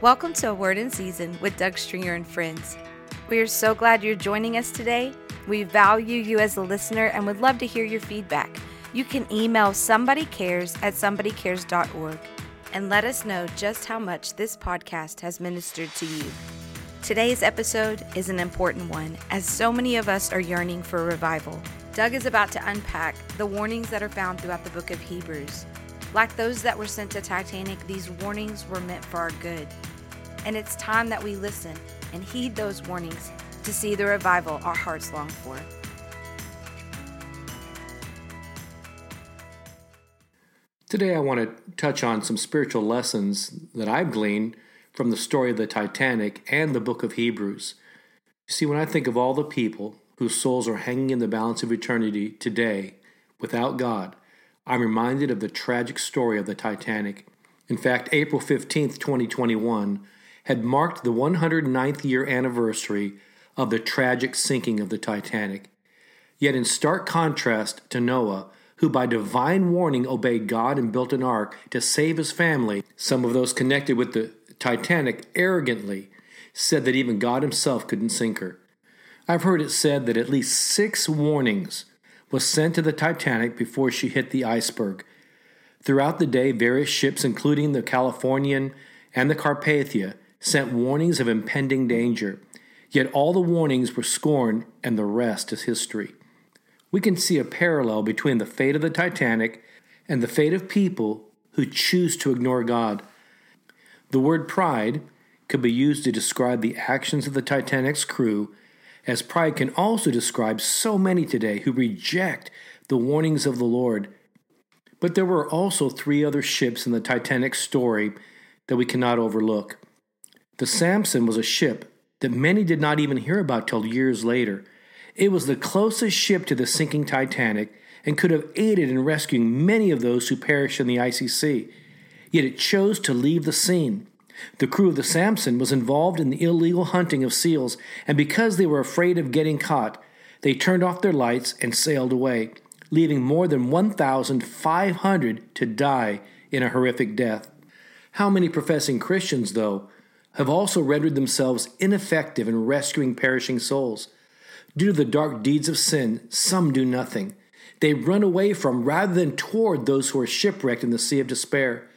Welcome to A Word in Season with Doug Stringer and friends. We are so glad you're joining us today. We value you as a listener and would love to hear your feedback. You can email somebodycares at somebodycares.org and let us know just how much this podcast has ministered to you. Today's episode is an important one, as so many of us are yearning for revival. Doug is about to unpack the warnings that are found throughout the book of Hebrews. Like those that were sent to Titanic, these warnings were meant for our good. And it's time that we listen and heed those warnings to see the revival our hearts long for. Today, I want to touch on some spiritual lessons that I've gleaned from the story of the Titanic and the book of Hebrews. You see, when I think of all the people whose souls are hanging in the balance of eternity today without God, I'm reminded of the tragic story of the Titanic. In fact, April 15th, 2021, had marked the 109th year anniversary of the tragic sinking of the Titanic. Yet, in stark contrast to Noah, who by divine warning obeyed God and built an ark to save his family, some of those connected with the Titanic arrogantly said that even God himself couldn't sink her. I've heard it said that at least six warnings was sent to the Titanic before she hit the iceberg. Throughout the day, various ships, including the Californian and the Carpathia, sent warnings of impending danger. Yet all the warnings were scorned, and the rest is history. We can see a parallel between the fate of the Titanic and the fate of people who choose to ignore God. The word pride could be used to describe the actions of the Titanic's crew, as pride can also describe so many today who reject the warnings of the Lord. But there were also three other ships in the Titanic story that we cannot overlook. The Samson was a ship that many did not even hear about till years later. It was the closest ship to the sinking Titanic and could have aided in rescuing many of those who perished in the icy sea. Yet it chose to leave the scene. The crew of the Samson was involved in the illegal hunting of seals, and because they were afraid of getting caught, they turned off their lights and sailed away, leaving more than 1,500 to die in a horrific death. How many professing Christians, though, have also rendered themselves ineffective in rescuing perishing souls? Due to the dark deeds of sin, some do nothing. They run away from rather than toward those who are shipwrecked in the sea of despair.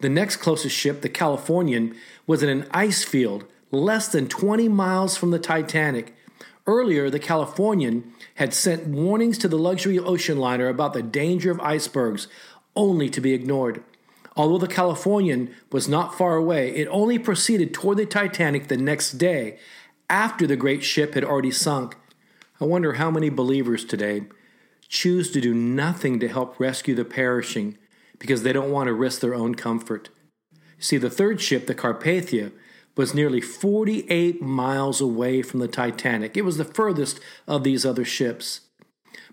The next closest ship, the Californian, was in an ice field less than 20 miles from the Titanic. Earlier, the Californian had sent warnings to the luxury ocean liner about the danger of icebergs, only to be ignored. Although the Californian was not far away, it only proceeded toward the Titanic the next day, after the great ship had already sunk. I wonder how many believers today choose to do nothing to help rescue the perishing because they don't want to risk their own comfort. See, the third ship, the Carpathia, was nearly 48 miles away from the Titanic. It was the furthest of these other ships.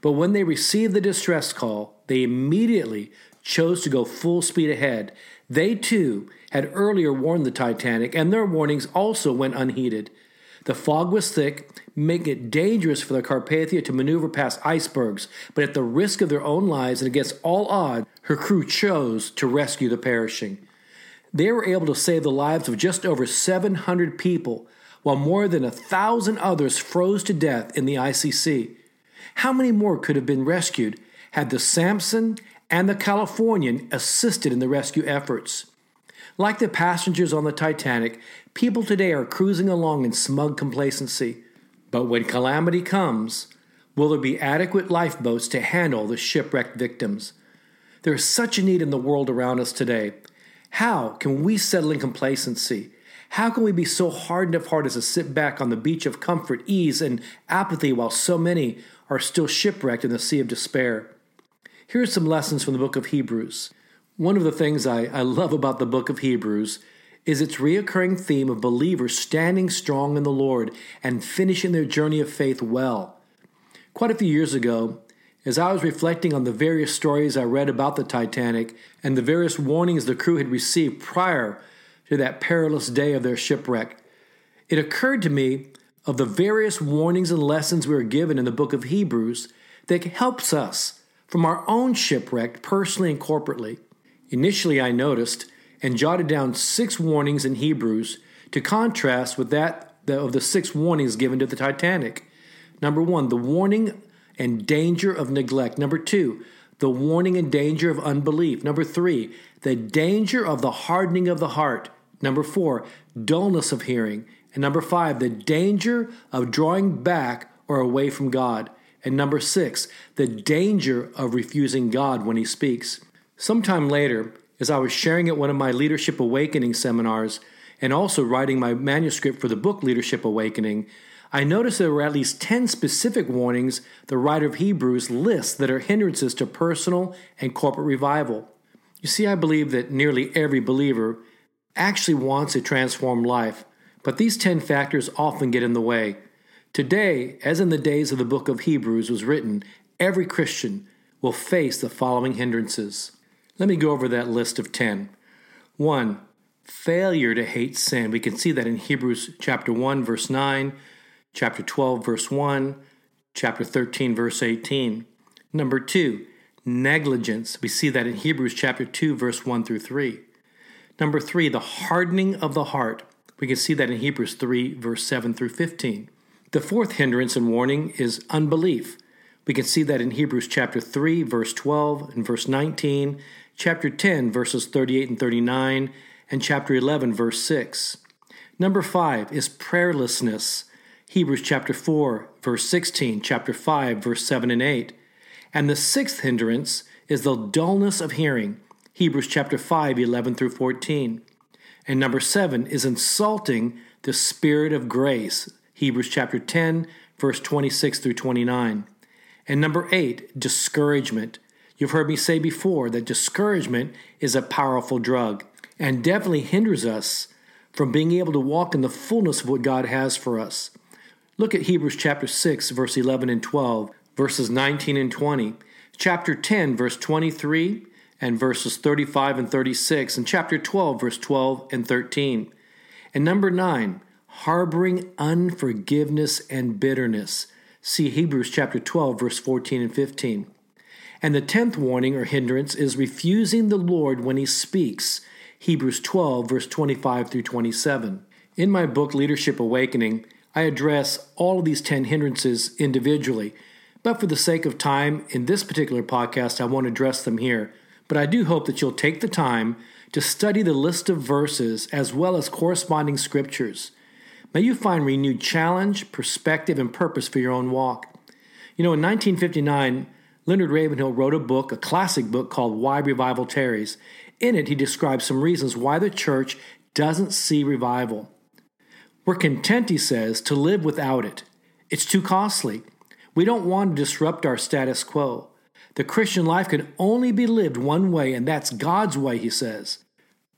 But when they received the distress call, they immediately chose to go full speed ahead. They too had earlier warned the Titanic, and their warnings also went unheeded. The fog was thick, making it dangerous for the Carpathia to maneuver past icebergs, but at the risk of their own lives and against all odds, her crew chose to rescue the perishing. They were able to save the lives of just over 700 people, while more than a thousand others froze to death in the sea. How many more could have been rescued had the Samson and the Californian assisted in the rescue efforts? Like the passengers on the Titanic, people today are cruising along in smug complacency. But when calamity comes, will there be adequate lifeboats to handle the shipwrecked victims? There is such a need in the world around us today. How can we settle in complacency? How can we be so hardened of heart as to sit back on the beach of comfort, ease, and apathy while so many are still shipwrecked in the sea of despair? Here are some lessons from the book of Hebrews. One of the things I, I love about the book of Hebrews is its reoccurring theme of believers standing strong in the Lord and finishing their journey of faith well. Quite a few years ago, as I was reflecting on the various stories I read about the Titanic and the various warnings the crew had received prior to that perilous day of their shipwreck, it occurred to me of the various warnings and lessons we are given in the book of Hebrews that helps us from our own shipwreck personally and corporately. Initially, I noticed and jotted down six warnings in Hebrews to contrast with that of the six warnings given to the Titanic. Number one, the warning and danger of neglect. Number two, the warning and danger of unbelief. Number three, the danger of the hardening of the heart. Number four, dullness of hearing. And number five, the danger of drawing back or away from God. And number six, the danger of refusing God when He speaks. Sometime later, as I was sharing at one of my Leadership Awakening seminars and also writing my manuscript for the book Leadership Awakening, I noticed there were at least 10 specific warnings the writer of Hebrews lists that are hindrances to personal and corporate revival. You see, I believe that nearly every believer actually wants a transformed life, but these 10 factors often get in the way. Today, as in the days of the book of Hebrews was written, every Christian will face the following hindrances. Let me go over that list of 10. 1. Failure to hate sin. We can see that in Hebrews chapter 1 verse 9, chapter 12, verse 1, chapter 13, verse 18. Number two, negligence. We see that in Hebrews chapter 2, verse 1 through 3. Number three, the hardening of the heart. We can see that in Hebrews 3, verse 7 through 15. The fourth hindrance and warning is unbelief. We can see that in Hebrews chapter 3, verse 12 and verse 19, chapter 10, verses 38 and 39, and chapter 11, verse 6. Number five is prayerlessness. Hebrews chapter 4, verse 16, chapter 5, verse 7 and 8. And the sixth hindrance is the dullness of hearing. Hebrews chapter 5, 11 through 14. And number 7 is insulting the spirit of grace. Hebrews chapter 10, verse 26 through 29. And number 8, discouragement. You've heard me say before that discouragement is a powerful drug and definitely hinders us from being able to walk in the fullness of what God has for us. Look at Hebrews chapter 6, verse 11 and 12, verses 19 and 20, chapter 10, verse 23, and verses 35 and 36, and chapter 12, verse 12 and 13. And number 9, harboring unforgiveness and bitterness. See Hebrews chapter 12, verse 14 and 15. And the tenth warning or hindrance is refusing the Lord when he speaks. Hebrews 12, verse 25 through 27. In my book, Leadership Awakening, I address all of these 10 hindrances individually, but for the sake of time, in this particular podcast, I won't address them here. But I do hope that you'll take the time to study the list of verses as well as corresponding scriptures. May you find renewed challenge, perspective, and purpose for your own walk. You know, in 1959, Leonard Ravenhill wrote a book, a classic book called Why Revival Tarries. In it, he describes some reasons why the church doesn't see revival. We're content, he says, to live without it. It's too costly. We don't want to disrupt our status quo. The Christian life can only be lived one way, and that's God's way, he says.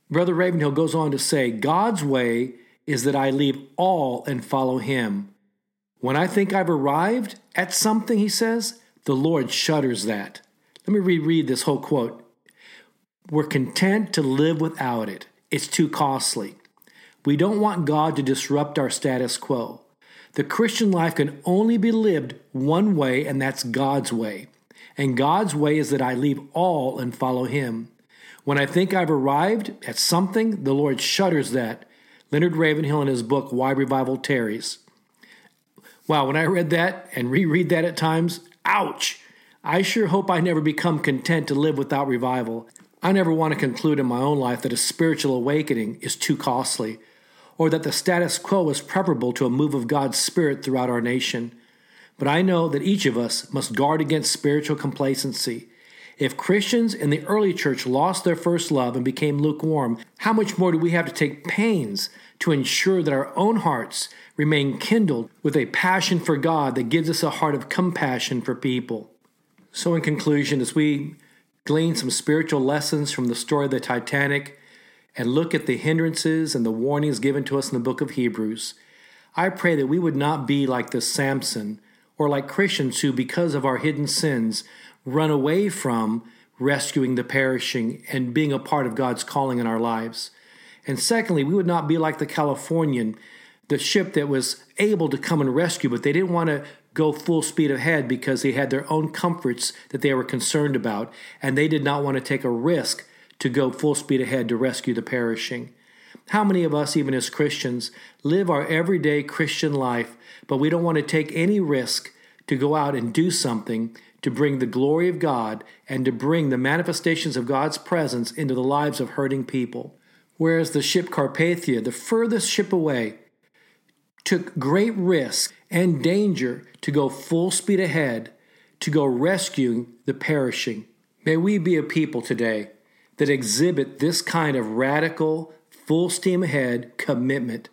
Brother Ravenhill goes on to say, God's way is that I leave all and follow him. When I think I've arrived at something, he says, the Lord shudders that. Let me reread this whole quote. We're content to live without it. It's too costly. We don't want God to disrupt our status quo. The Christian life can only be lived one way, and that's God's way. And God's way is that I leave all and follow Him. When I think I've arrived at something, the Lord shudders that. Leonard Ravenhill in his book, Why Revival Tarries. Wow, when I read that and reread that at times, ouch! I sure hope I never become content to live without revival. I never want to conclude in my own life that a spiritual awakening is too costly or that the status quo is preferable to a move of God's Spirit throughout our nation. But I know that each of us must guard against spiritual complacency. If Christians in the early church lost their first love and became lukewarm, how much more do we have to take pains to ensure that our own hearts remain kindled with a passion for God that gives us a heart of compassion for people? So, in conclusion, as we glean some spiritual lessons from the story of the Titanic, and look at the hindrances and the warnings given to us in the book of Hebrews, I pray that we would not be like the Samson or like Christians who, because of our hidden sins, run away from rescuing the perishing and being a part of God's calling in our lives. And secondly, we would not be like the Californian, the ship that was able to come and rescue, but they didn't want to go full speed ahead because they had their own comforts that they were concerned about, and they did not want to take a risk to go full speed ahead to rescue the perishing. How many of us, even as Christians, live our everyday Christian life, but we don't want to take any risk to go out and do something to bring the glory of God and to bring the manifestations of God's presence into the lives of hurting people? Whereas the ship Carpathia, the furthest ship away, took great risk and danger to go full speed ahead to go rescuing the perishing. May we be a people today that exhibit this kind of radical, full steam ahead commitment.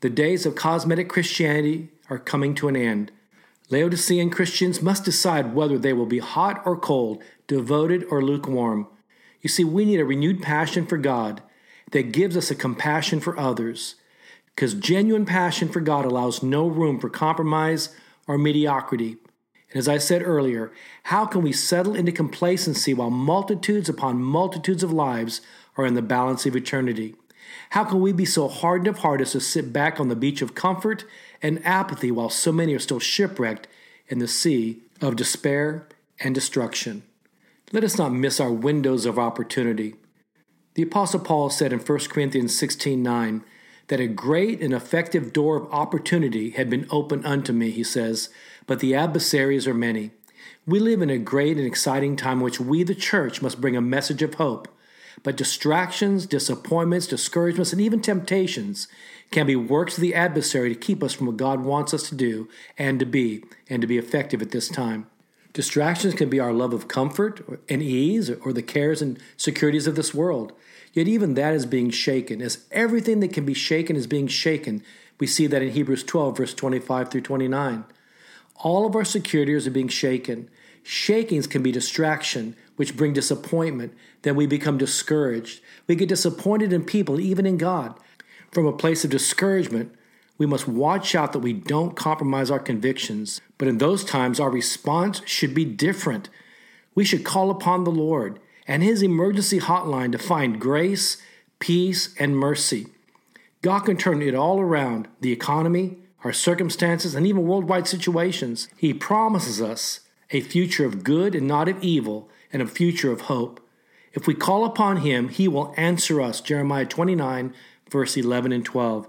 The days of cosmetic Christianity are coming to an end. Laodicean Christians must decide whether they will be hot or cold, devoted or lukewarm. You see, we need a renewed passion for God that gives us a compassion for others, because genuine passion for God allows no room for compromise or mediocrity. And as I said earlier, how can we settle into complacency while multitudes upon multitudes of lives are in the balance of eternity? How can we be so hardened of heart as to sit back on the beach of comfort and apathy while so many are still shipwrecked in the sea of despair and destruction? Let us not miss our windows of opportunity. The Apostle Paul said in 1 Corinthians 16 9 that a great and effective door of opportunity had been opened unto me, he says, but the adversaries are many. We live in a great and exciting time which we, the church, must bring a message of hope. But distractions, disappointments, discouragements, and even temptations can be works of the adversary to keep us from what God wants us to do and to be, and to be effective at this time. Distractions can be our love of comfort and ease or the cares and securities of this world. Yet even that is being shaken. As everything that can be shaken is being shaken, we see that in Hebrews 12, verse 25 through 29. All of our securities are being shaken. Shakings can be distraction, which bring disappointment. Then we become discouraged. We get disappointed in people, even in God. From a place of discouragement, we must watch out that we don't compromise our convictions. But in those times, our response should be different. We should call upon the Lord and His emergency hotline to find grace, peace, and mercy. God can turn it all around the economy, our circumstances, and even worldwide situations. He promises us a future of good and not of evil, and a future of hope. If we call upon Him, He will answer us. Jeremiah 29, verse 11 and 12.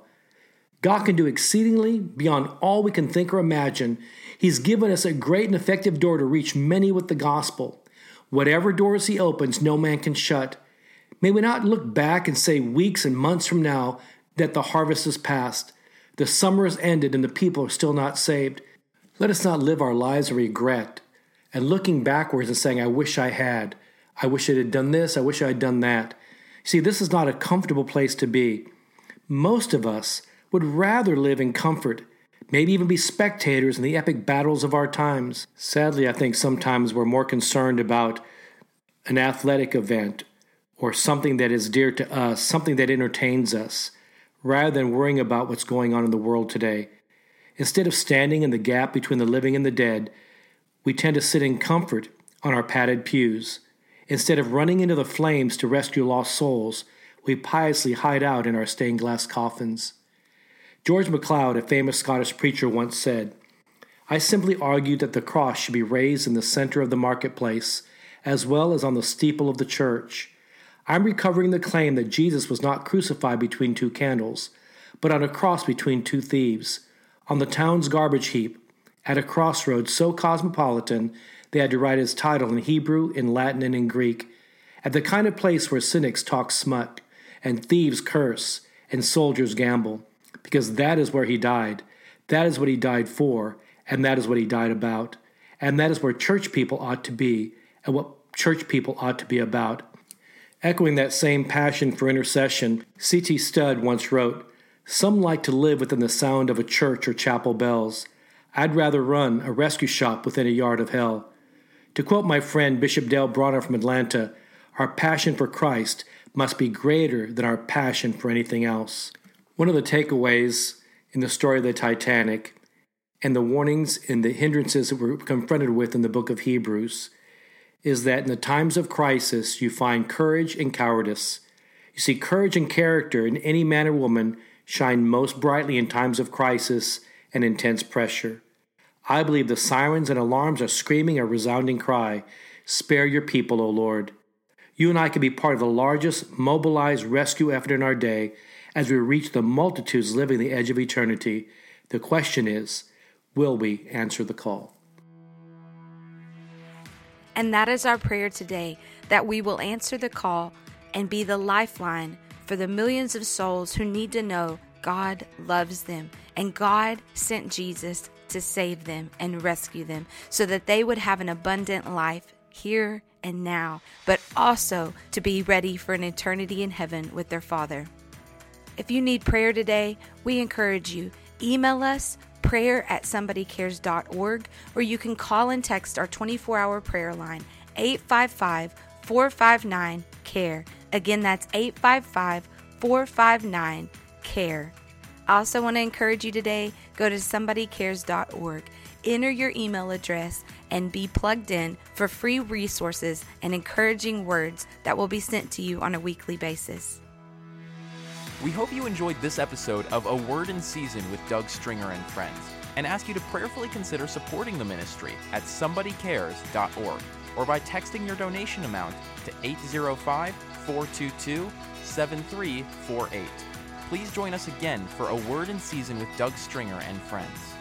God can do exceedingly beyond all we can think or imagine. He's given us a great and effective door to reach many with the gospel. Whatever doors He opens, no man can shut. May we not look back and say weeks and months from now that the harvest is past. The summer is ended and the people are still not saved. Let us not live our lives of regret and looking backwards and saying, I wish I had. I wish I had done this. I wish I had done that. See, this is not a comfortable place to be. Most of us would rather live in comfort, maybe even be spectators in the epic battles of our times. Sadly, I think sometimes we're more concerned about an athletic event or something that is dear to us, something that entertains us, rather than worrying about what's going on in the world today. Instead of standing in the gap between the living and the dead, we tend to sit in comfort on our padded pews. Instead of running into the flames to rescue lost souls, we piously hide out in our stained glass coffins. George MacLeod, a famous Scottish preacher, once said, I simply argued that the cross should be raised in the center of the marketplace, as well as on the steeple of the church. I'm recovering the claim that Jesus was not crucified between two candles, but on a cross between two thieves, on the town's garbage heap, at a crossroads so cosmopolitan they had to write his title in Hebrew, in Latin, and in Greek, at the kind of place where cynics talk smut, and thieves curse, and soldiers gamble, because that is where he died. That is what he died for, and that is what he died about. And that is where church people ought to be, and what church people ought to be about. Echoing that same passion for intercession, C.T. Studd once wrote Some like to live within the sound of a church or chapel bells. I'd rather run a rescue shop within a yard of hell. To quote my friend Bishop Dale Bronner from Atlanta, our passion for Christ must be greater than our passion for anything else. One of the takeaways in the story of the Titanic and the warnings and the hindrances that we're confronted with in the book of Hebrews is that in the times of crisis, you find courage and cowardice. You see, courage and character in any man or woman shine most brightly in times of crisis and intense pressure. I believe the sirens and alarms are screaming a resounding cry Spare your people, O Lord. you and I can be part of the largest mobilized rescue effort in our day as we reach the multitudes living the edge of eternity. The question is, will we answer the call? And that is our prayer today that we will answer the call and be the lifeline for the millions of souls who need to know God loves them and God sent Jesus to save them and rescue them so that they would have an abundant life here and now, but also to be ready for an eternity in heaven with their Father. If you need prayer today, we encourage you email us prayer at somebodycares.org or you can call and text our 24 hour prayer line 855 459 CARE. Again, that's 855 459 CARE. I also want to encourage you today go to somebodycares.org, enter your email address, and be plugged in for free resources and encouraging words that will be sent to you on a weekly basis. We hope you enjoyed this episode of A Word in Season with Doug Stringer and friends and ask you to prayerfully consider supporting the ministry at somebodycares.org or by texting your donation amount to 805 422 7348. Please join us again for A Word in Season with Doug Stringer and friends.